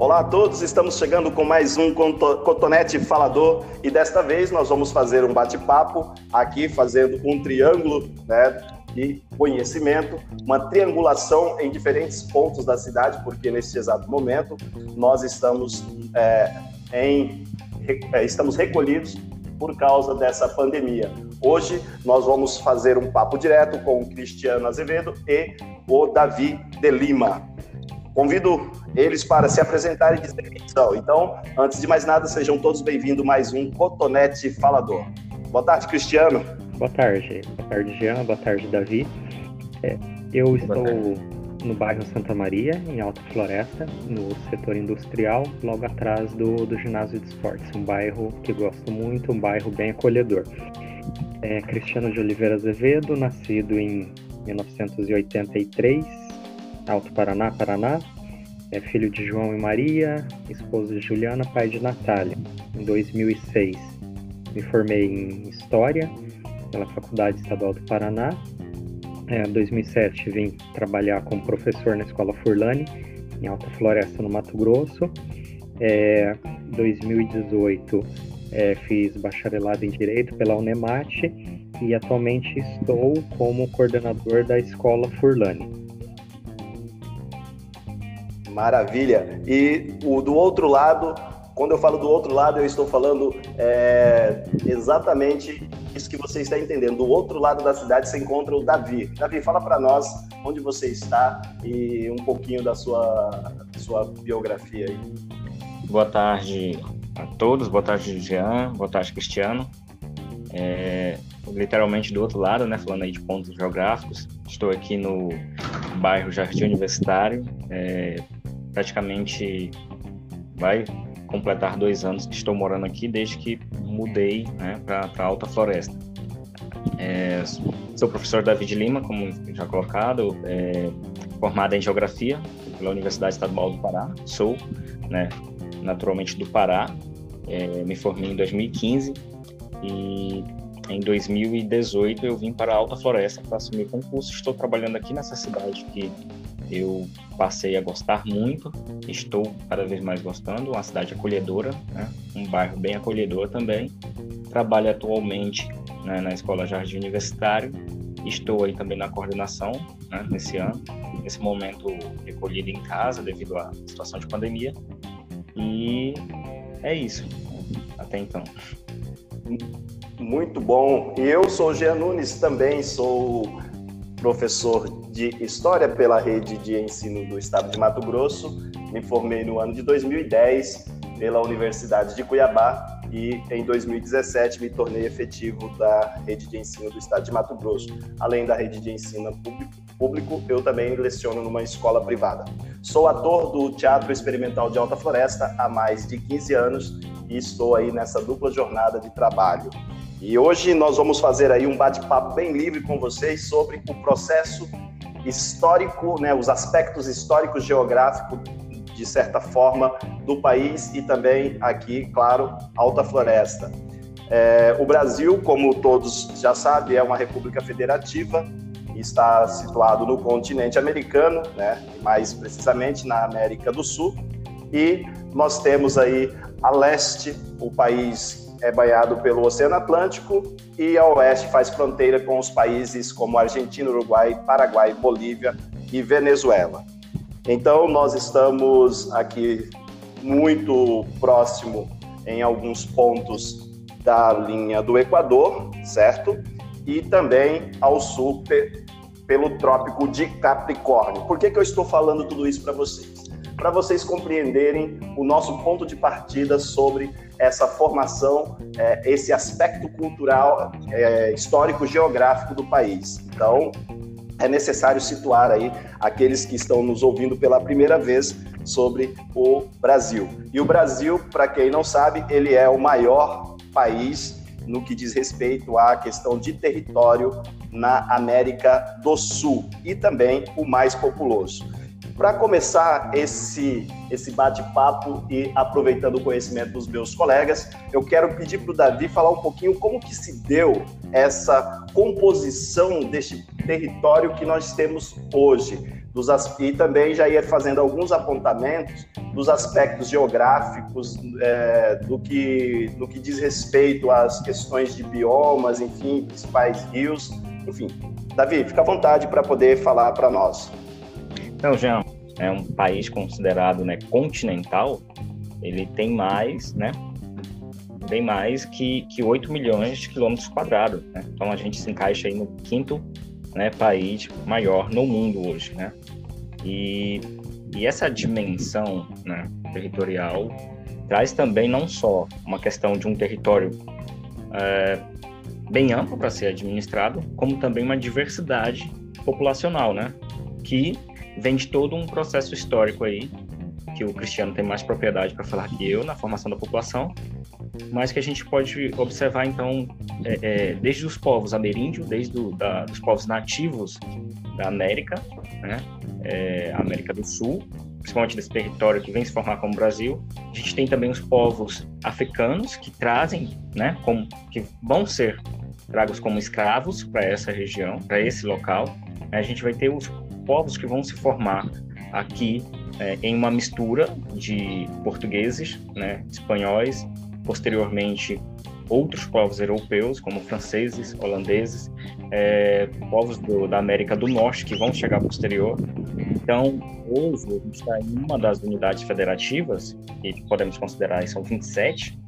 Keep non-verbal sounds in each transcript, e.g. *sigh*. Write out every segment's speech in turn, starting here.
Olá a todos, estamos chegando com mais um Cotonete Falador e desta vez nós vamos fazer um bate-papo aqui, fazendo um triângulo né, de conhecimento, uma triangulação em diferentes pontos da cidade, porque neste exato momento nós estamos, é, em, é, estamos recolhidos por causa dessa pandemia. Hoje nós vamos fazer um papo direto com o Cristiano Azevedo e o Davi de Lima. Convido eles para se apresentarem e dizer quem são. Então, antes de mais nada, sejam todos bem-vindos mais um Cotonete Falador. Boa tarde, Cristiano. Boa tarde. Boa tarde, Jean. Boa tarde, Davi. É, eu estou no bairro Santa Maria, em Alta Floresta, no setor industrial, logo atrás do, do ginásio de esportes. Um bairro que gosto muito, um bairro bem acolhedor. É Cristiano de Oliveira Azevedo, nascido em 1983, Alto Paraná, Paraná. É filho de João e Maria, esposo de Juliana, pai de Natália. Em 2006, me formei em História pela Faculdade Estadual do Paraná. Em é, 2007, vim trabalhar como professor na Escola Furlane, em Alta Floresta, no Mato Grosso. É, 2018, é, fiz bacharelado em Direito pela Unemate e atualmente estou como coordenador da Escola Furlane. Maravilha. E o do outro lado, quando eu falo do outro lado, eu estou falando é, exatamente isso que você está entendendo. Do outro lado da cidade se encontra o Davi. Davi, fala para nós onde você está e um pouquinho da sua, sua biografia aí. Boa tarde a todos, boa tarde, Jean, boa tarde, Cristiano. É, literalmente do outro lado, né, falando aí de pontos geográficos, estou aqui no bairro Jardim Universitário, é, praticamente vai completar dois anos que estou morando aqui desde que mudei né, para Alta Floresta. É, sou professor David Lima, como já colocado, é, formado em Geografia pela Universidade Estadual do Pará. Sou, né, naturalmente, do Pará. É, me formei em 2015 e em 2018 eu vim para a Alta Floresta para assumir concurso. Estou trabalhando aqui nessa cidade que eu passei a gostar muito, estou cada vez mais gostando, uma cidade acolhedora, né? um bairro bem acolhedor também. Trabalho atualmente né, na Escola Jardim Universitário, estou aí também na coordenação né, nesse ano, nesse momento recolhido em casa devido à situação de pandemia. E é isso, até então. Muito bom. Eu sou Jean Nunes, também sou professor de História pela Rede de Ensino do Estado de Mato Grosso. Me formei no ano de 2010 pela Universidade de Cuiabá e em 2017 me tornei efetivo da Rede de Ensino do Estado de Mato Grosso. Além da Rede de Ensino público, público eu também leciono numa escola privada. Sou ator do Teatro Experimental de Alta Floresta há mais de 15 anos e estou aí nessa dupla jornada de trabalho. E hoje nós vamos fazer aí um bate-papo bem livre com vocês sobre o processo histórico, né, os aspectos históricos geográficos de certa forma do país e também aqui, claro, Alta Floresta. É, o Brasil, como todos já sabem, é uma república federativa está situado no continente americano, né, mais precisamente na América do Sul, e nós temos aí a leste o país é banhado pelo Oceano Atlântico e a oeste faz fronteira com os países como Argentina, Uruguai, Paraguai, Bolívia e Venezuela. Então, nós estamos aqui muito próximo em alguns pontos da linha do Equador, certo? E também ao sul pelo Trópico de Capricórnio. Por que, que eu estou falando tudo isso para vocês? Para vocês compreenderem o nosso ponto de partida sobre essa formação, é, esse aspecto cultural, é, histórico, geográfico do país. Então, é necessário situar aí aqueles que estão nos ouvindo pela primeira vez sobre o Brasil. E o Brasil, para quem não sabe, ele é o maior país no que diz respeito à questão de território na América do Sul e também o mais populoso. Para começar esse, esse bate-papo e aproveitando o conhecimento dos meus colegas, eu quero pedir para o Davi falar um pouquinho como que se deu essa composição deste território que nós temos hoje, dos, e também já ia fazendo alguns apontamentos dos aspectos geográficos é, do, que, do que diz respeito às questões de biomas, enfim, principais rios, enfim. Davi, fica à vontade para poder falar para nós. Então, Jean, é um país considerado né, continental, ele tem mais, né, bem mais que, que 8 milhões de quilômetros quadrados. Né? Então a gente se encaixa aí no quinto né, país maior no mundo hoje. Né? E, e essa dimensão né, territorial traz também não só uma questão de um território é, bem amplo para ser administrado, como também uma diversidade populacional, né? Que vem de todo um processo histórico aí, que o Cristiano tem mais propriedade para falar que eu na formação da população, mas que a gente pode observar então é, é, desde os povos ameríndios, desde do, da, os povos nativos da América, né, é, América do Sul, principalmente desse território que vem se formar como Brasil. A gente tem também os povos africanos que trazem, né, como que vão ser tragos como escravos para essa região, para esse local. A gente vai ter os povos que vão se formar aqui é, em uma mistura de portugueses, né, espanhóis, posteriormente outros povos europeus, como franceses, holandeses, é, povos do, da América do Norte que vão chegar posterior. Então, hoje, a gente está em uma das unidades federativas, que podemos considerar são 27,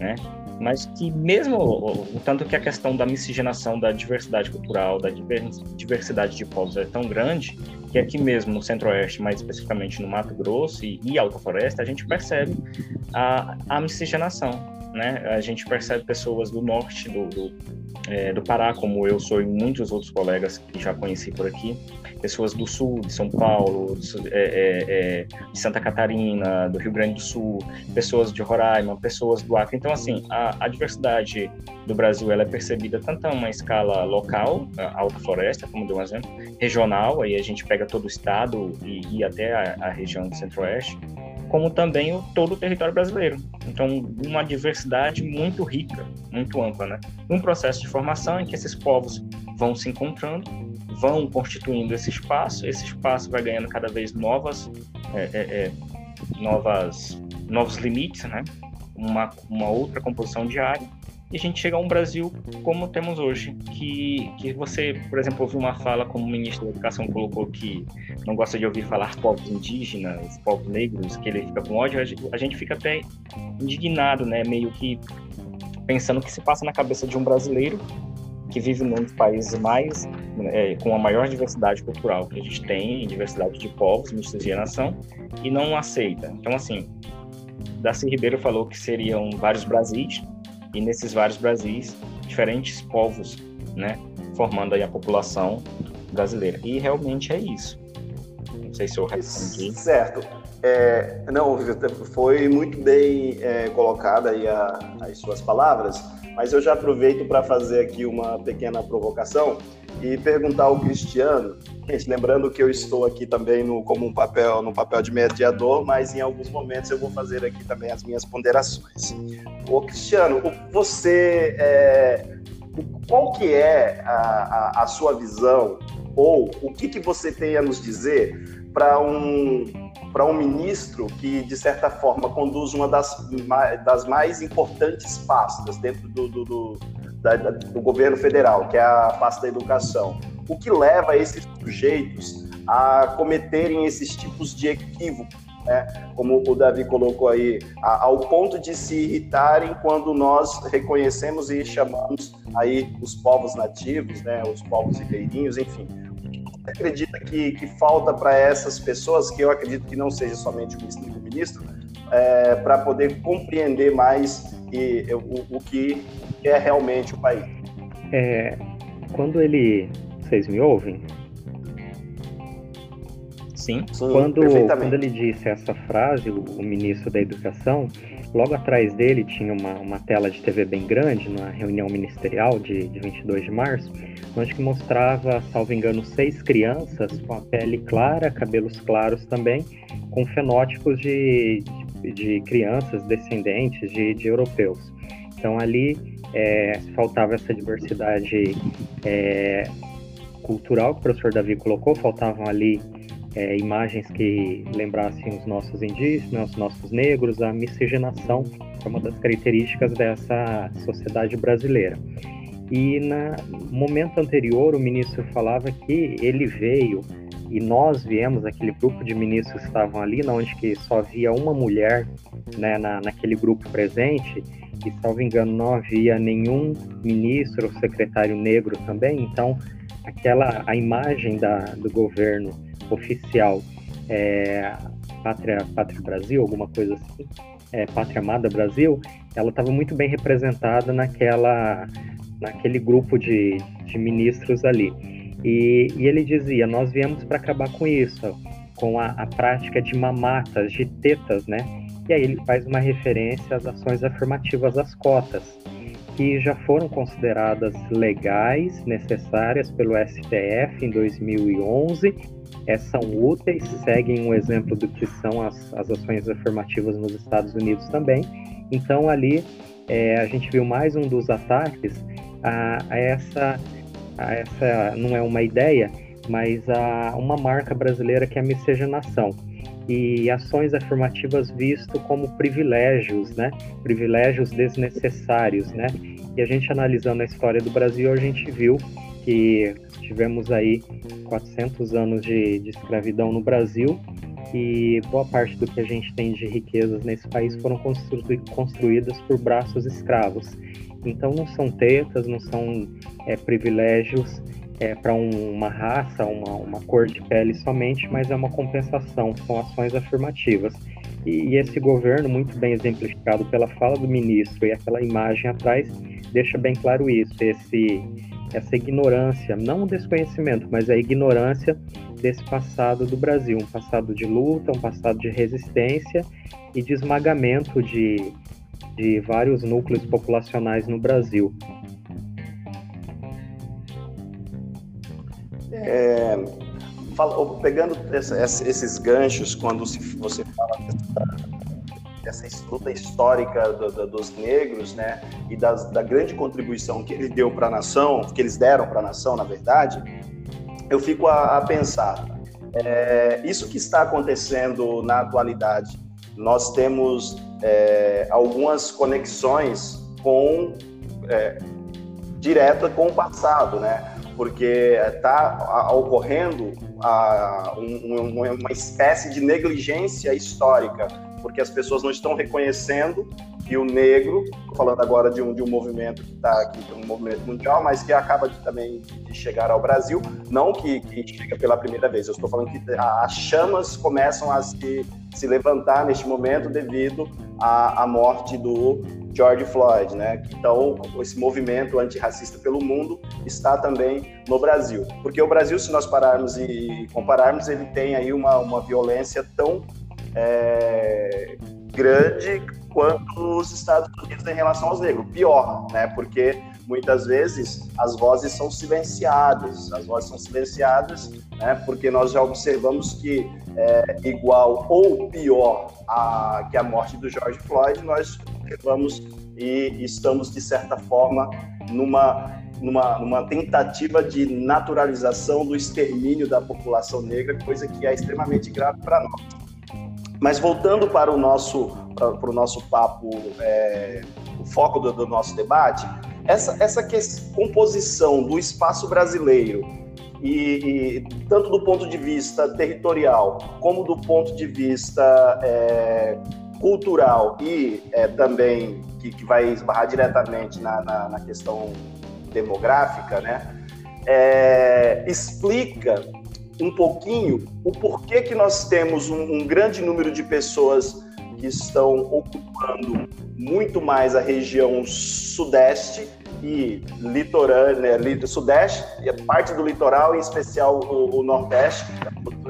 né? Mas que mesmo o tanto que a questão da miscigenação da diversidade cultural, da diversidade de povos é tão grande, que aqui mesmo no Centro-Oeste, mais especificamente no Mato Grosso e, e Alta Floresta, a gente percebe a, a miscigenação né? A gente percebe pessoas do norte do, do, é, do Pará, como eu sou e muitos outros colegas que já conheci por aqui, pessoas do sul, de São Paulo, de, é, é, é, de Santa Catarina, do Rio Grande do Sul, pessoas de Roraima, pessoas do Acre. Então, assim, a, a diversidade do Brasil ela é percebida tanto a uma escala local, a Alta Floresta, como deu um exemplo, regional, aí a gente pega todo o estado e, e até a, a região do Centro-Oeste, como também o, todo o território brasileiro. Então, uma diversidade muito rica, muito ampla, né? Um processo de formação em que esses povos vão se encontrando, vão constituindo esse espaço, esse espaço vai ganhando cada vez novas, é, é, é, novas, novos limites, né? Uma, uma outra composição de área, e a gente chega a um Brasil como temos hoje, que, que você, por exemplo, ouviu uma fala como o ministro da Educação colocou que não gosta de ouvir falar povos indígenas, povos negros, que ele fica com ódio, a gente fica até indignado, né, meio que pensando o que se passa na cabeça de um brasileiro que vive num dos países mais é, com a maior diversidade cultural que a gente tem, diversidade de povos, miscigenação, e não aceita. Então, assim, Darcy Ribeiro falou que seriam vários Brasis, e nesses vários Brasis, diferentes povos, né, formando aí a população brasileira. E realmente é isso. Não sei se eu respondi. Certo. É, não, foi muito bem é, colocada aí a, as suas palavras, mas eu já aproveito para fazer aqui uma pequena provocação e perguntar ao Cristiano, lembrando que eu estou aqui também no, como um papel, no papel de mediador, mas em alguns momentos eu vou fazer aqui também as minhas ponderações. Ô Cristiano, você, é, qual que é a, a, a, sua visão ou o que, que você tem a nos dizer para um para um ministro que, de certa forma, conduz uma das, das mais importantes pastas dentro do, do, do da, do governo federal, que é a pasta da educação. O que leva esses sujeitos a cometerem esses tipos de equívocos, né? como o Davi colocou aí, a, ao ponto de se irritarem quando nós reconhecemos e chamamos aí os povos nativos, né? os povos ribeirinhos, enfim. Você acredita que, que falta para essas pessoas, que eu acredito que não seja somente o ministro o ministro, é, para poder compreender mais e, o, o que é realmente o país. É, quando ele. Vocês me ouvem? Sim. Sim quando, quando ele disse essa frase, o, o, ministro da Educação, logo atrás dele tinha uma, uma tela de TV bem grande, na reunião ministerial de, de 22 de março, onde que mostrava, salvo engano, seis crianças com a pele clara, cabelos claros também, com fenótipos de, de, de crianças descendentes de, de europeus. Então ali é, faltava essa diversidade é, cultural que o professor Davi colocou, faltavam ali é, imagens que lembrassem os nossos indígenas, os nossos negros, a miscigenação é uma das características dessa sociedade brasileira. E no momento anterior, o ministro falava que ele veio e nós viemos, aquele grupo de ministros que estavam ali, onde que só havia uma mulher né, na, naquele grupo presente, e, salvo engano, não havia nenhum ministro ou secretário negro também, então aquela a imagem da, do governo oficial é, Pátria, Pátria Brasil, alguma coisa assim, é, Pátria Amada Brasil, ela estava muito bem representada naquela, naquele grupo de, de ministros ali. E, e, ele dizia: Nós viemos para acabar com isso, com a, a, prática de mamatas, de tetas, né? E aí ele faz uma referência às ações afirmativas às cotas, que já foram consideradas legais, necessárias pelo STF em 2011 é, são úteis, seguem um exemplo do que são as, as ações afirmativas nos Estados Unidos também. Então, ali é, a gente viu mais um dos ataques. A, a, essa, a essa, não é uma ideia, mas a uma marca brasileira que é a miscigenação e ações afirmativas visto como privilégios, né? Privilégios desnecessários, né? E a gente analisando a história do Brasil, a gente viu que tivemos aí 400 anos de, de escravidão no Brasil e boa parte do que a gente tem de riquezas nesse país foram constru construídas por braços escravos. Então não são tetas, não são é, privilégios é, para um, uma raça, uma, uma cor de pele somente, mas é uma compensação, são ações afirmativas. E, e esse governo, muito bem exemplificado pela fala do ministro e aquela imagem atrás, deixa bem claro isso. Esse essa ignorância, não o desconhecimento, mas a ignorância desse passado do Brasil, um passado de luta, um passado de resistência e de esmagamento de, de vários núcleos populacionais no Brasil. É, pegando esses ganchos, quando você fala essa luta histórica do, do, dos negros, né, e das, da grande contribuição que ele deu para a nação, que eles deram para a nação, na verdade, eu fico a, a pensar, é, isso que está acontecendo na atualidade, nós temos é, algumas conexões com é, direta com o passado, né? Porque está ocorrendo a, um, uma espécie de negligência histórica porque as pessoas não estão reconhecendo que o negro, falando agora de um, de um movimento que está aqui, um movimento mundial, mas que acaba de, também de chegar ao Brasil, não que, que chega pela primeira vez, eu estou falando que as chamas começam a se, se levantar neste momento devido à, à morte do George Floyd, né? Então, esse movimento antirracista pelo mundo está também no Brasil. Porque o Brasil, se nós pararmos e compararmos, ele tem aí uma, uma violência tão é, grande quanto os Estados Unidos em relação aos negros. Pior, né? Porque muitas vezes as vozes são silenciadas, as vozes são silenciadas, né? Porque nós já observamos que é, igual ou pior a, que a morte do George Floyd, nós observamos e estamos de certa forma numa numa, numa, tentativa de naturalização do extermínio da população negra, coisa que é extremamente grave para nós. Mas voltando para o nosso, para o nosso papo, é, o foco do, do, nosso debate, essa, essa composição do espaço brasileiro, e, e, tanto do ponto de vista territorial, como do ponto de vista é, cultural e é, também que, que, vai esbarrar diretamente na, na, na questão demográfica, né, é, explica um pouquinho o porquê que nós temos um, um grande número de pessoas que estão ocupando muito mais a região sudeste e litorânea, né, sudeste, e parte do litoral, em especial o, o, nordeste.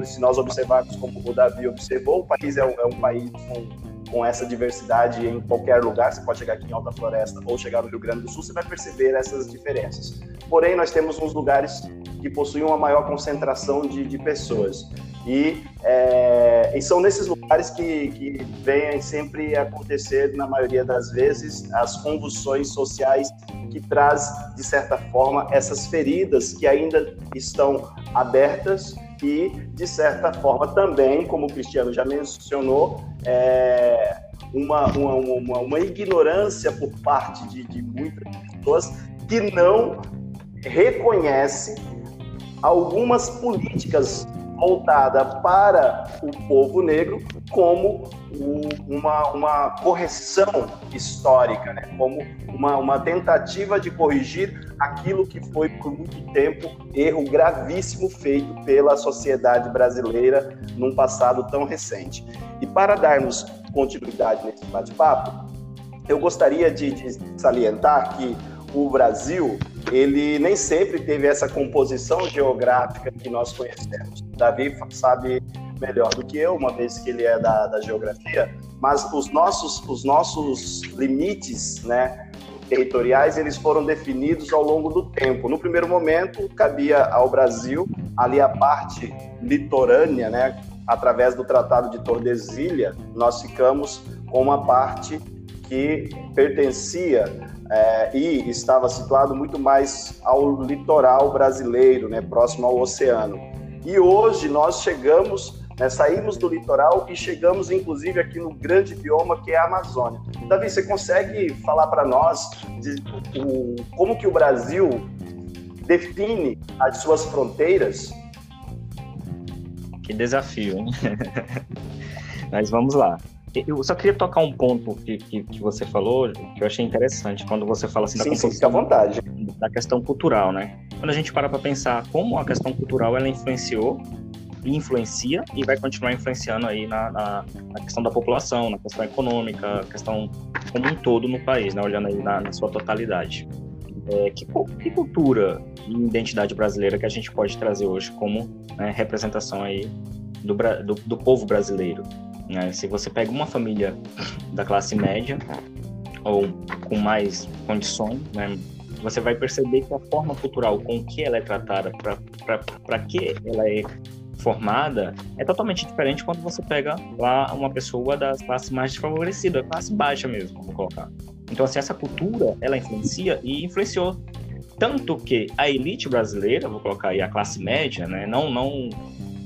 Se nós observarmos como o Davi observou, o país é um, é um país com com essa diversidade em qualquer lugar. Você pode chegar aqui em Alta Floresta ou chegar no Rio Grande do Sul, você vai perceber essas diferenças. Porém, nós temos uns lugares que possuem uma maior concentração de, de pessoas. E, é, e, são nesses lugares que, que sempre acontecer, na maioria das vezes, as convulsões sociais que traz, de certa forma, essas feridas que ainda estão abertas e, de certa forma, também, como o Cristiano já mencionou, é, uma, uma, uma, uma, ignorância por parte de, de muitas pessoas que não reconhece algumas políticas voltadas para o povo negro como uma, uma correção histórica, né? como uma, uma tentativa de corrigir aquilo que foi por muito tempo erro gravíssimo feito pela sociedade brasileira num passado tão recente. E para darmos continuidade nesse bate-papo, eu gostaria de, de salientar que o Brasil ele nem sempre teve essa composição geográfica que nós conhecemos. Davi sabe melhor do que eu, uma vez que ele é da, da geografia, mas os nossos, os nossos limites, né, territoriais, eles foram definidos ao longo do tempo. No primeiro momento, cabia ao Brasil ali a parte litorânea, né, através do Tratado de Tordesilha, nós ficamos com uma parte que pertencia é, e estava situado muito mais ao litoral brasileiro, né, próximo ao oceano. E hoje nós chegamos, né, saímos do litoral e chegamos inclusive aqui no grande bioma que é a Amazônia. Davi, você consegue falar para nós de, o, como que o Brasil define as suas fronteiras? Que desafio, hein? *laughs* Mas vamos lá. Eu só queria tocar um ponto que, que, que, você falou, que eu achei interessante, quando você fala assim da sim, sim, fica à vontade. da questão cultural, né? Quando a gente para para pensar como a questão cultural ela influenciou influencia e vai continuar influenciando aí na, na, na questão da população, na questão econômica, questão como um todo no país, né? Olhando aí na, na sua totalidade. É, que, que, cultura e identidade brasileira que a gente pode trazer hoje como né, representação aí do, do, do povo brasileiro? Né? Se você pega uma família da classe média ou com mais condições, né, você vai perceber que a forma cultural com que ela é tratada, para que ela é formada, é totalmente diferente quando você pega lá uma pessoa das classes mais desfavorecidas, classe baixa mesmo, vou colocar. Então, assim, essa cultura, ela influencia e influenciou tanto que a elite brasileira, vou colocar aí a classe média, né, não, não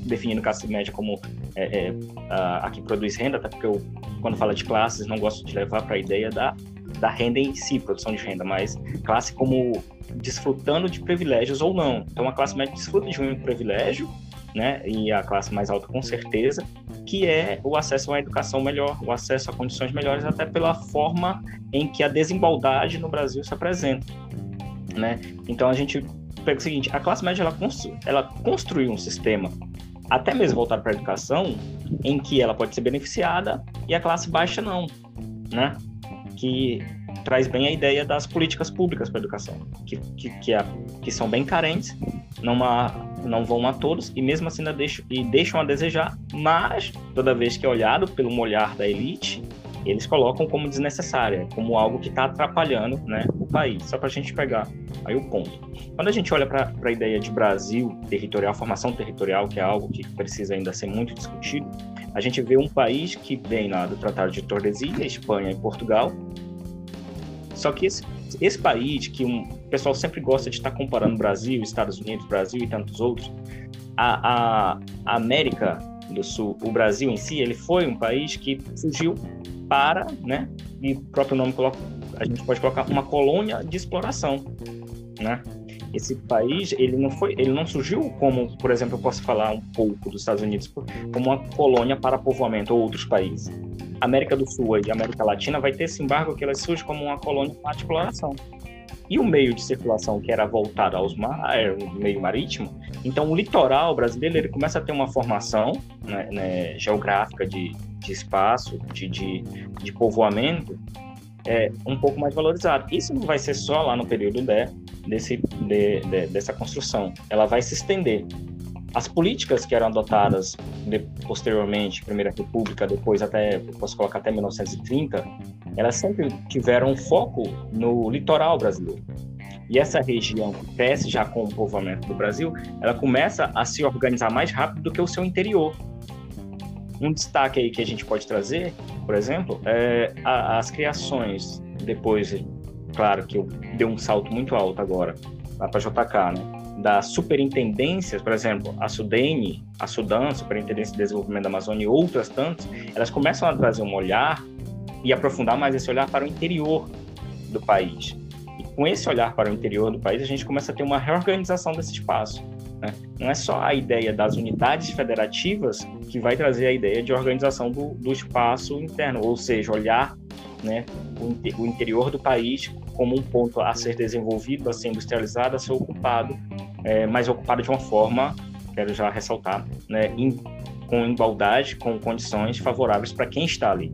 definindo classe média como é, é, a, a, que produz renda, até porque eu, quando falo de classes, não gosto de levar para a ideia da, da renda em si, produção de renda, mas classe como desfrutando de privilégios ou não. Então, a classe média desfruta de um privilégio, né, e a classe mais alta com certeza, que é o acesso a uma educação melhor, o acesso a condições melhores, até pela forma em que a desigualdade no Brasil se apresenta, né? Então a gente pega o seguinte, a classe média ela, constru, ela construiu um sistema até mesmo voltado para a educação, em que ela pode ser beneficiada e a classe baixa não, né? Que traz bem a ideia das políticas públicas para a educação, que, que, que, a, que são bem carentes, não, a, não vão a todos e mesmo assim deixam, e deixam a desejar, mas toda vez que é olhado pelo olhar da elite, eles colocam como desnecessária, como algo que está atrapalhando né, o país. Só para a gente pegar aí o ponto. Quando a gente olha para a ideia de Brasil territorial, formação territorial, que é algo que precisa ainda ser muito discutido, a gente vê um país que vem lá do Tratado de Tordesilhas, Espanha e Portugal. Só que esse, esse país, que um, o pessoal sempre gosta de estar comparando Brasil, Estados Unidos, Brasil e tantos outros, a, a, a América do Sul, o Brasil em si, ele foi um país que surgiu para, né? E o próprio nome coloca, a gente pode colocar uma colônia de exploração, né? Esse país, ele não foi, ele não surgiu como, por exemplo, eu posso falar um pouco dos Estados Unidos como uma colônia para povoamento ou outros países. América do Sul e América Latina vai ter esse embargo que ela surge como uma colônia para exploração. E o meio de circulação que era voltado aos mares, o meio marítimo, então o litoral brasileiro ele começa a ter uma formação né, né, geográfica de, de espaço, de, de, de povoamento, é, um pouco mais valorizado. Isso não vai ser só lá no período de, desse, de, de, dessa construção, ela vai se estender. As políticas que eram adotadas de, posteriormente, Primeira República, depois até, posso colocar até 1930, elas sempre tiveram foco no litoral brasileiro. E essa região que cresce já com o povoamento do Brasil, ela começa a se organizar mais rápido do que o seu interior. Um destaque aí que a gente pode trazer, por exemplo, é as criações depois, claro que deu um salto muito alto agora, lá para JK, né? Das superintendências, por exemplo, a Sudene, a Sudan, Superintendência de Desenvolvimento da Amazônia e outras tantas, elas começam a trazer um olhar e aprofundar mais esse olhar para o interior do país. E com esse olhar para o interior do país, a gente começa a ter uma reorganização desse espaço. Né? Não é só a ideia das unidades federativas que vai trazer a ideia de organização do, do espaço interno, ou seja, olhar né, o, interior do país como um ponto a ser desenvolvido, a ser industrializado, a ser ocupado, é, mas ocupado de uma forma, quero já ressaltar, né, in, com igualdade, com condições favoráveis para quem está ali.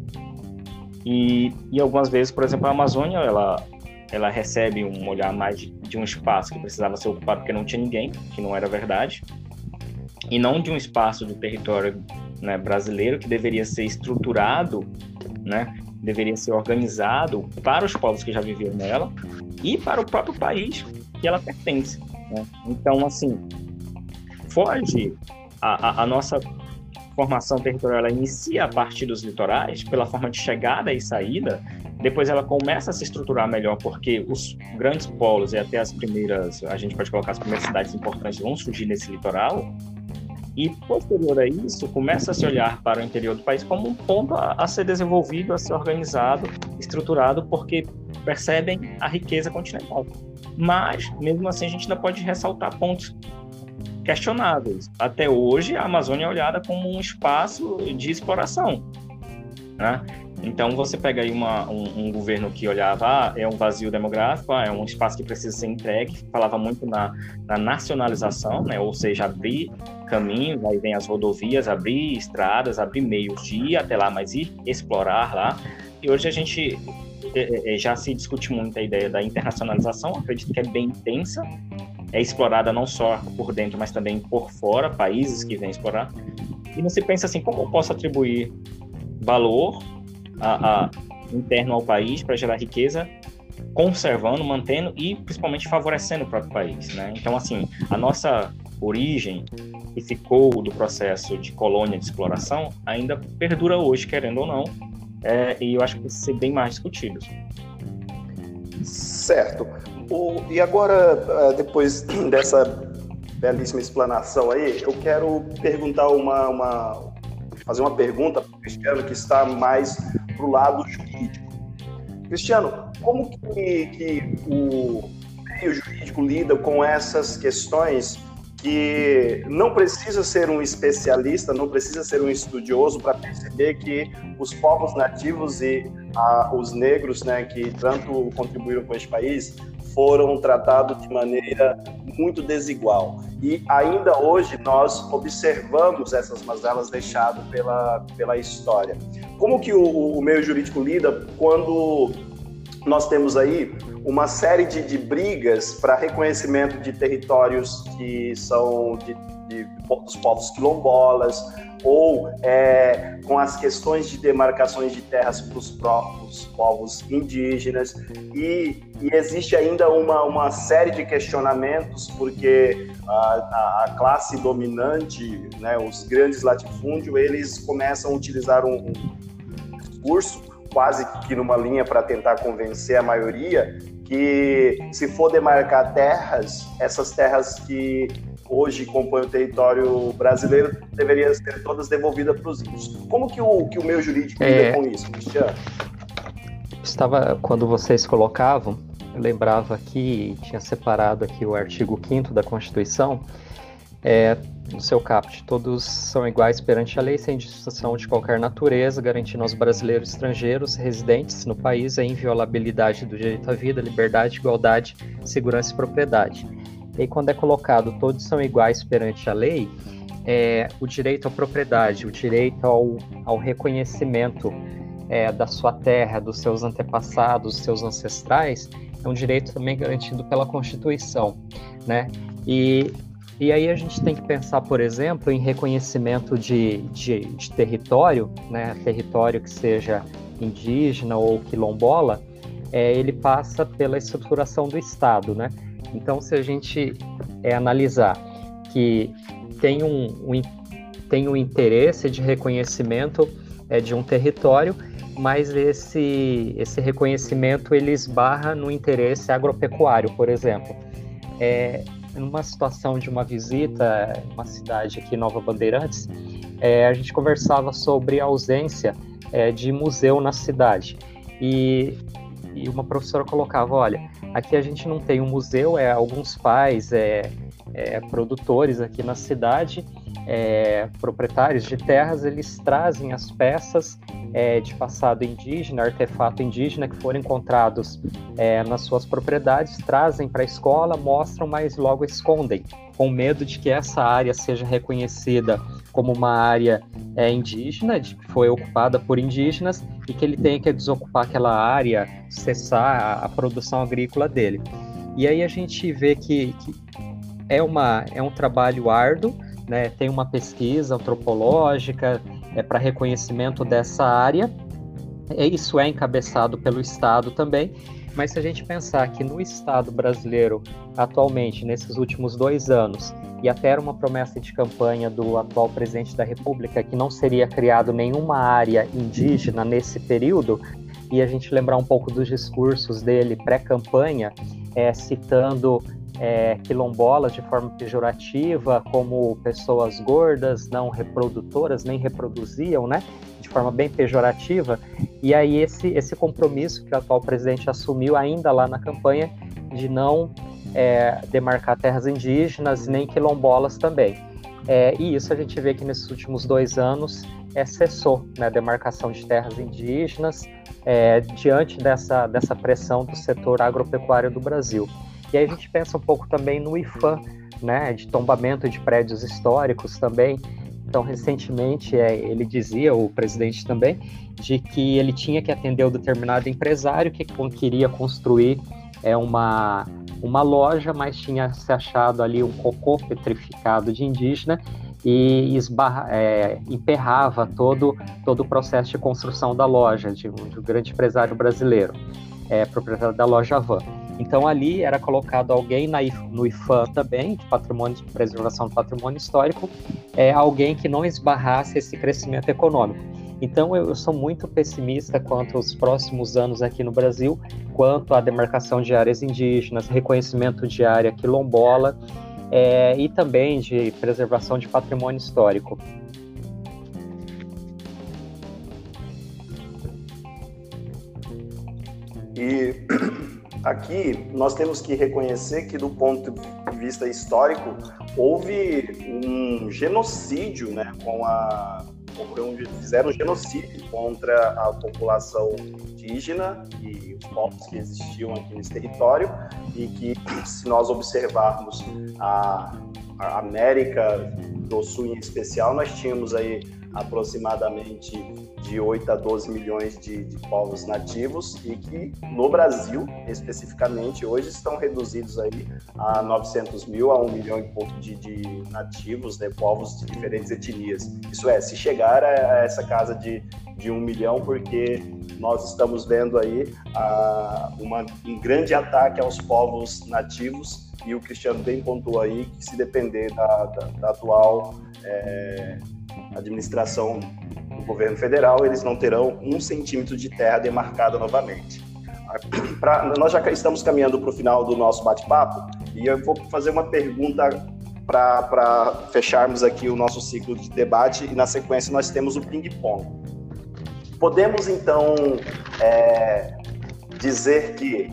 E, e algumas vezes, por exemplo, a Amazônia, ela, ela recebe um olhar mais de, de um espaço que precisava ser ocupado porque não tinha ninguém, que não era verdade, e não de um espaço do território né, brasileiro que deveria ser estruturado né, deveria ser organizado para os povos que já viviam nela e para o próprio país que ela pertence. Né? Então, assim, foge a, a, a, nossa formação territorial, ela inicia a partir dos litorais, pela forma de chegada e saída, depois ela começa a se estruturar melhor, porque os grandes polos e até as primeiras, a gente pode colocar as primeiras cidades importantes vão surgir nesse litoral, e, posterior a isso, começa a se olhar para o interior do país como um ponto a, a ser desenvolvido, a ser organizado, estruturado, porque percebem a riqueza continental. Mas, mesmo assim, a gente ainda pode ressaltar pontos questionáveis. Até hoje, a Amazônia é olhada como um espaço de exploração. Né? Então, você pega aí uma, um, um, governo que olhava, ah, é um vazio demográfico, ah, é um espaço que precisa ser entregue, falava muito na, na nacionalização, né? ou seja, abrir caminhos, aí vem as rodovias, abrir estradas, abrir meios de ir até lá, mas ir explorar lá. E hoje a gente já se discute muito a ideia da internacionalização, acredito que é bem intensa, é explorada não só por dentro, mas também por fora, países que vêm explorar. E não se pensa assim, como eu posso atribuir valor a, a, interno ao país para gerar riqueza, conservando, mantendo e principalmente favorecendo o próprio país. Né? Então, assim, a nossa origem que ficou do processo de colônia de exploração ainda perdura hoje, querendo ou não, é, e eu acho que precisa ser bem mais discutido. Certo. O, e agora, é, depois *clears throat* dessa belíssima explanação aí, eu quero perguntar uma, uma fazer uma pergunta para o Cristiano que está mais para o lado jurídico. Cristiano, como que, que o meio jurídico lida com essas questões que não precisa ser um especialista, não precisa ser um estudioso para perceber que os povos nativos e os negros, né, que tanto contribuíram com este país, foram tratados de maneira muito desigual. E ainda hoje nós observamos essas mazelas deixadas pela, pela história. Como que o, o meio jurídico lida quando nós temos aí uma série de, de brigas para reconhecimento de territórios que são de, de, dos povos quilombolas, ou é, com as questões de demarcações de terras para os próprios povos indígenas. E, e existe ainda uma, uma, série de questionamentos, porque a, a, classe dominante, né, os grandes latifúndios, eles começam a utilizar um, um discurso quase que numa linha para tentar convencer a maioria que se for demarcar terras, essas terras que hoje compõem o território brasileiro deveriam ser todas devolvidas para os índios. Como que o, que o meio jurídico é... lida com isso, Cristiano? Estava, quando vocês colocavam, eu lembrava aqui, tinha separado aqui o artigo 5 da Constituição, é, no seu caput, todos são iguais perante a lei, sem distinção de qualquer natureza, garantindo aos brasileiros estrangeiros residentes no país a inviolabilidade do direito à vida, liberdade, igualdade, segurança e propriedade. E aí, quando é colocado todos são iguais perante a lei, é, o direito à propriedade, o direito ao, ao reconhecimento é, da sua terra, dos seus antepassados, dos seus ancestrais, é um direito também garantido pela Constituição, né? E, e aí a gente tem que pensar, por exemplo, em reconhecimento de, de, de território, né? Território que seja indígena ou quilombola, é, ele passa pela estruturação do Estado, né? Então, se a gente é, analisar que tem um, um, tem um interesse de reconhecimento é, de um território, mas esse, esse reconhecimento ele esbarra no interesse agropecuário, por exemplo. É, numa situação de uma visita em uma cidade aqui, Nova Bandeirantes, é, a gente conversava sobre a ausência é, de museu na cidade. E, e, uma professora colocava: olha, aqui a gente não tem um museu, é alguns pais, é, é produtores aqui na cidade, é, proprietários de terras, eles trazem as peças é, de passado indígena, artefato indígena que foram encontrados é, nas suas propriedades, trazem para a escola, mostram, mas logo escondem, com medo de que essa área seja reconhecida como uma área é, indígena, de que foi ocupada por indígenas, e que ele tenha que desocupar aquela área, cessar a, a produção agrícola dele. E aí a gente vê que, que é, uma, é um trabalho árduo, né? tem uma pesquisa antropológica, é, para reconhecimento dessa área. Isso é encabeçado pelo Estado também, mas se a gente pensar que no Estado brasileiro, atualmente, nesses últimos dois anos, e até era uma promessa de campanha do atual presidente da República que não seria criado nenhuma área indígena nesse período, e a gente lembrar um pouco dos discursos dele pré-campanha, é, citando é, quilombolas de forma pejorativa, como pessoas gordas, não reprodutoras, nem reproduziam, né? De forma bem pejorativa. E aí esse, esse compromisso que o atual presidente assumiu ainda lá na campanha de não é, demarcar terras indígenas nem quilombolas também. É, e isso a gente vê que nesses últimos dois anos é, cessou né, a demarcação de terras indígenas é, diante dessa, dessa pressão do setor agropecuário do Brasil. E aí a gente pensa um pouco também no IFAM, né, de tombamento de prédios históricos também. Então, recentemente, é, ele dizia, o presidente também, de que ele tinha que atender o determinado empresário que queria construir é, uma, uma loja, mas tinha se achado ali um cocô petrificado de indígena e esbarra, é, emperrava todo, todo o processo de construção da loja, de um, de um grande empresário brasileiro, é, proprietário da loja Van. Então ali era colocado alguém na, no IFAM também, de patrimônio de preservação do patrimônio histórico, é, alguém que não esbarrasse esse crescimento econômico. Então eu, eu sou muito pessimista quanto aos próximos anos aqui no Brasil, quanto à demarcação de áreas indígenas, reconhecimento de área quilombola é, e também de preservação de patrimônio histórico. E Aqui nós temos que reconhecer que, do ponto de vista histórico, houve um genocídio, né, com a fizeram um genocídio contra a população indígena e os povos que existiam aqui nesse território e que, se nós observarmos a, a América do Sul em especial, nós tínhamos aí aproximadamente de 8 a 12 milhões de, de, povos nativos e que no Brasil, especificamente, hoje estão reduzidos aí a 900 mil a 1 milhão e pouco de, de nativos, né, povos de diferentes etnias. Isso é, se chegar a, essa casa de, de 1 milhão, porque nós estamos vendo aí a, uma, um grande ataque aos povos nativos e o Cristiano bem pontuou aí que se depender da, da, da atual é, administração do governo federal, eles não terão um centímetro de terra demarcada novamente. Pra, nós já estamos caminhando para o final do nosso bate-papo e eu vou fazer uma pergunta para fecharmos aqui o nosso ciclo de debate e na sequência nós temos o ping-pong. Podemos então é, dizer que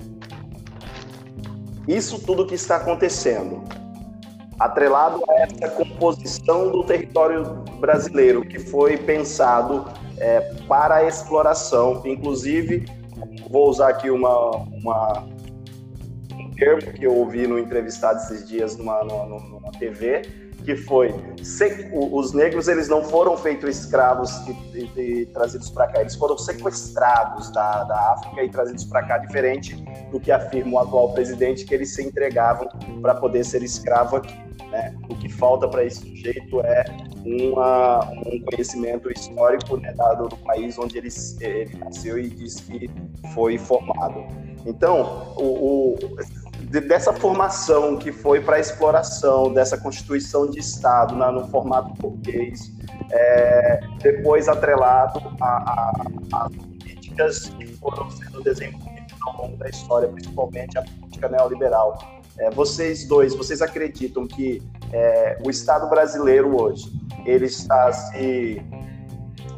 isso tudo que está acontecendo atrelado a essa composição do território brasileiro, que foi pensado é, para a exploração. Inclusive, vou usar aqui uma, uma, um termo que eu ouvi no entrevistado esses dias numa, numa, numa TV, que foi os negros eles não foram feitos escravos e, e, e trazidos para cá, eles foram sequestrados da, da África e trazidos para cá, diferente do que afirma o atual presidente, que eles se entregavam para poder ser escravo aqui. Né? O que falta para esse sujeito é uma, um conhecimento histórico né, dado do país onde ele, ele nasceu e diz que foi formado. Então, o, o dessa formação que foi para a exploração dessa constituição de Estado no formato português, é, depois atrelado às políticas que foram sendo desenvolvidas ao longo da história, principalmente a política neoliberal. É, vocês dois, vocês acreditam que é, o Estado brasileiro hoje ele está se,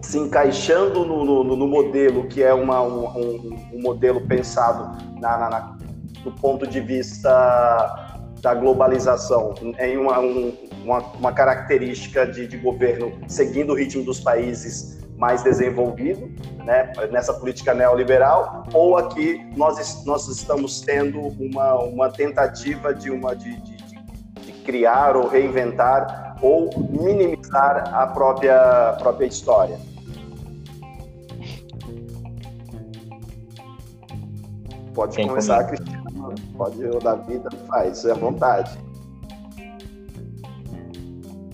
se encaixando no, no, no modelo que é uma, um, um, modelo pensado na, na, do ponto de vista da globalização, em uma, um, uma, uma, característica de, de governo seguindo o ritmo dos países mais desenvolvido, né, nessa política neoliberal, ou aqui nós, nós estamos tendo uma, uma tentativa de, uma, de, de, de criar ou reinventar ou minimizar a própria, própria história. Pode Quem começar, comigo? Pode, o Davi, faz, é à vontade.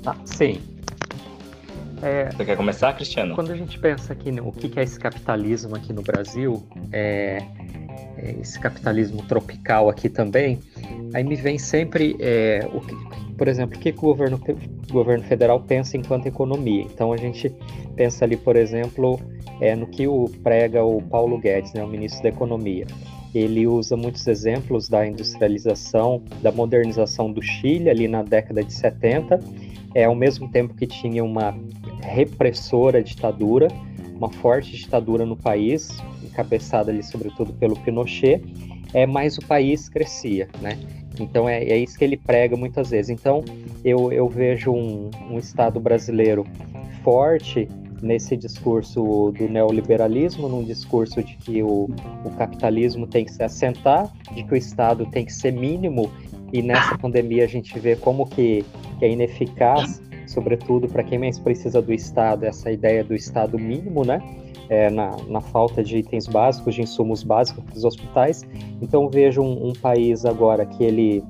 Ah, sim. É, Você quer começar, Cristiano? Quando a gente pensa aqui no que é esse capitalismo aqui no Brasil, é, é, esse capitalismo tropical aqui também, aí me vem sempre, é, o que, por exemplo, o que, que o, governo, o governo federal pensa enquanto economia. Então a gente pensa ali, por exemplo, é, no que o prega o Paulo Guedes, né, o ministro da Economia. Ele usa muitos exemplos da industrialização, da modernização do Chile ali na década de 70, é, ao mesmo tempo que tinha uma repressora ditadura, uma forte ditadura no país, encabeçada ali sobretudo pelo Pinochet, é, mas o país crescia, né? Então é, é isso que ele prega muitas vezes. Então eu, eu vejo um, um Estado brasileiro forte nesse discurso do neoliberalismo, num discurso de que o, o capitalismo tem que se assentar, de que o Estado tem que ser mínimo, e nessa pandemia a gente vê como que, que é ineficaz sobretudo para quem mais precisa do Estado, essa ideia do Estado mínimo, né? É, na, na, falta de itens básicos, de insumos básicos para os hospitais. Então vejo um, um, país agora que ele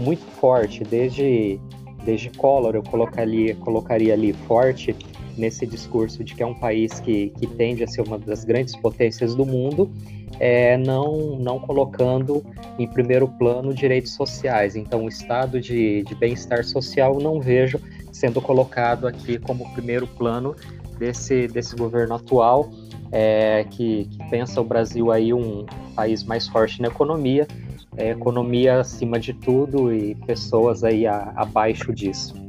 muito forte, desde, desde Collor, eu colocaria, colocaria ali forte nesse discurso de que é um país que, que tende a ser uma das grandes potências do mundo, é, não, não colocando em primeiro plano direitos sociais. Então, o estado de, de bem-estar social não vejo sendo colocado aqui como primeiro plano desse, desse governo atual, é, que, que, pensa o Brasil aí um país mais forte na economia, é, economia acima de tudo e pessoas aí a, abaixo disso.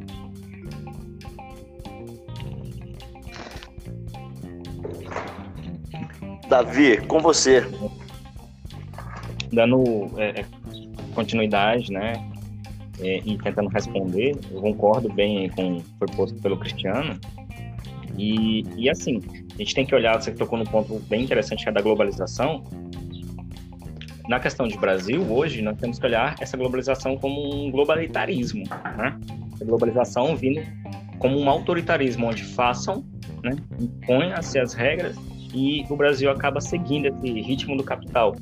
Davi, com você. Dando é, é continuidade, né, é, e tentando responder, eu concordo bem com o que foi posto pelo Cristiano. E, e assim, a gente tem que olhar, você tocou num ponto bem interessante que é da globalização. Na questão de Brasil, hoje, nós temos que olhar essa globalização como um globalitarismo. Né? A globalização vindo como um autoritarismo, onde façam, né, imponham-se as regras e o Brasil acaba seguindo esse ritmo do capital.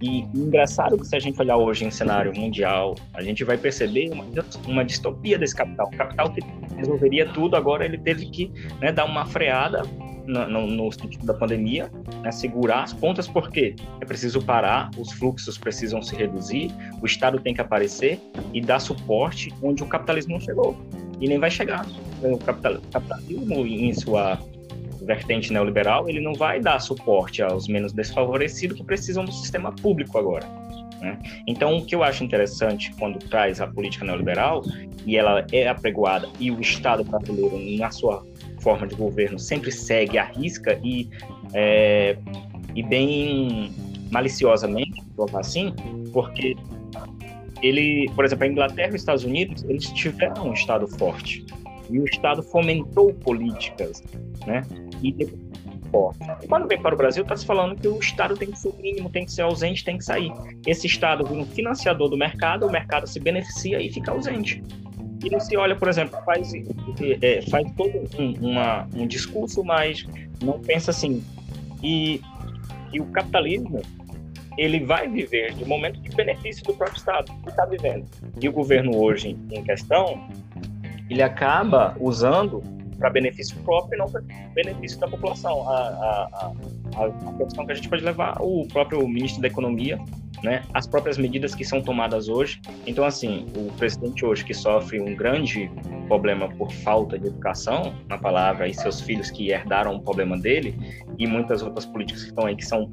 E engraçado que se a gente olhar hoje em cenário mundial, a gente vai perceber uma, uma distopia desse capital. O capital que resolveria tudo, agora ele teve que né, dar uma freada no, no, no, sentido da pandemia, né, segurar as pontas, porque é preciso parar, os fluxos precisam se reduzir, o Estado tem que aparecer e dar suporte onde o capitalismo não chegou. E nem vai chegar. O capitalismo, em sua vertente neoliberal, ele não vai dar suporte aos menos desfavorecidos que precisam do sistema público agora. Né? Então, o que eu acho interessante quando traz a política neoliberal, e ela é apregoada, e o Estado brasileiro, na sua forma de governo, sempre segue a risca e, é, e bem maliciosamente, assim, porque ele, por exemplo, a Inglaterra e os Estados Unidos, eles tiveram um Estado forte. E o Estado fomentou políticas né, e. E quando vem para o Brasil, está se falando que o Estado tem que ser mínimo, tem que ser ausente, tem que sair. Esse Estado vira um financiador do mercado, o mercado se beneficia e fica ausente. E não se olha, por exemplo, faz, é, faz todo um, uma, um discurso, mas não pensa assim. E, e o capitalismo, ele vai viver de momento de benefício do próprio Estado, que está vivendo. E o governo hoje em questão, ele acaba usando para benefício próprio e não para benefício da população. A, a, a, a questão que a gente pode levar o próprio ministro da Economia, né, as próprias medidas que são tomadas hoje. Então, assim, o presidente hoje que sofre um grande problema por falta de educação, na palavra, e seus filhos que herdaram o problema dele, e muitas outras políticas que estão aí que são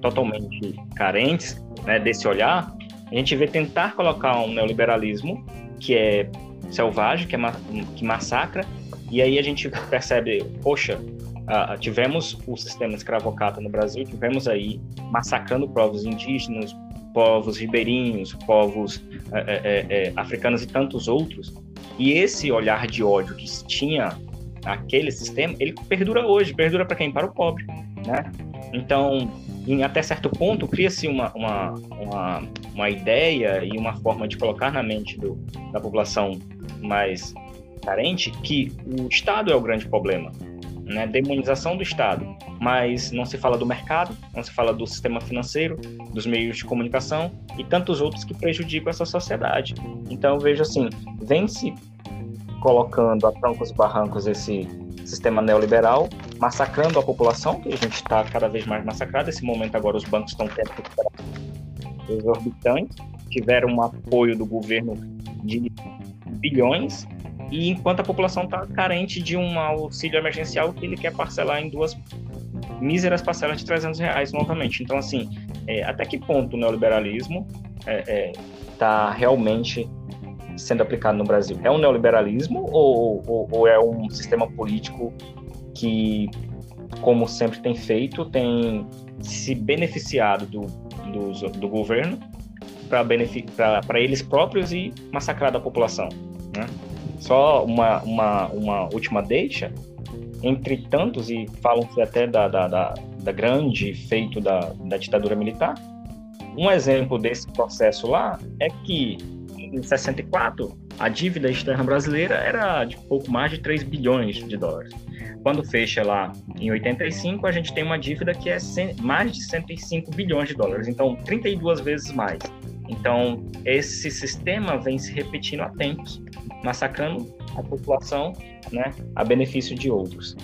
totalmente carentes né, desse olhar, A gente vê tentar colocar um neoliberalismo que é selvagem, que, é ma que massacra, e aí a gente percebe, poxa, uh, tivemos o sistema escravocrata no Brasil, tivemos aí massacrando povos indígenas, povos ribeirinhos, povos é, é, africanos e tantos outros. E esse olhar de ódio que tinha aquele sistema, ele perdura hoje, perdura para quem? Para o pobre, né? Então, em até certo ponto, cria-se uma, uma, uma, uma, ideia e uma forma de colocar na mente do, da população mais carente que o Estado é o grande problema, né? Demonização do Estado, mas não se fala do mercado, não se fala do sistema financeiro, dos meios de comunicação e tantos outros que prejudicam essa sociedade. Então, vejo assim, vem se colocando a troncos e barrancos esse sistema neoliberal, massacrando a população, que a gente está cada vez mais massacrado. Nesse momento agora os bancos estão tendo exorbitantes, tiveram um apoio do governo de bilhões, e enquanto a população está carente de um auxílio emergencial que ele quer parcelar em duas míseras parcelas de 300 reais novamente. Então, assim, é, até que ponto o neoliberalismo está é, é, tá realmente sendo aplicado no Brasil? É um neoliberalismo ou, ou, ou é um sistema político que, como sempre tem feito, tem se beneficiado do, do, do governo para eles próprios e massacrado a população? Né? Só uma, uma, uma última deixa, entre tantos, e falam-se até da, da, da, da, grande feito da, da ditadura militar, um exemplo desse processo lá é que em 64, a dívida externa brasileira era de pouco mais de 3 bilhões de dólares. Quando fecha lá em 85, a gente tem uma dívida que é mais de 105 bilhões de dólares, então 32 vezes mais. Então, esse sistema vem se repetindo há tempos, massacrando a população né, a benefício de outros.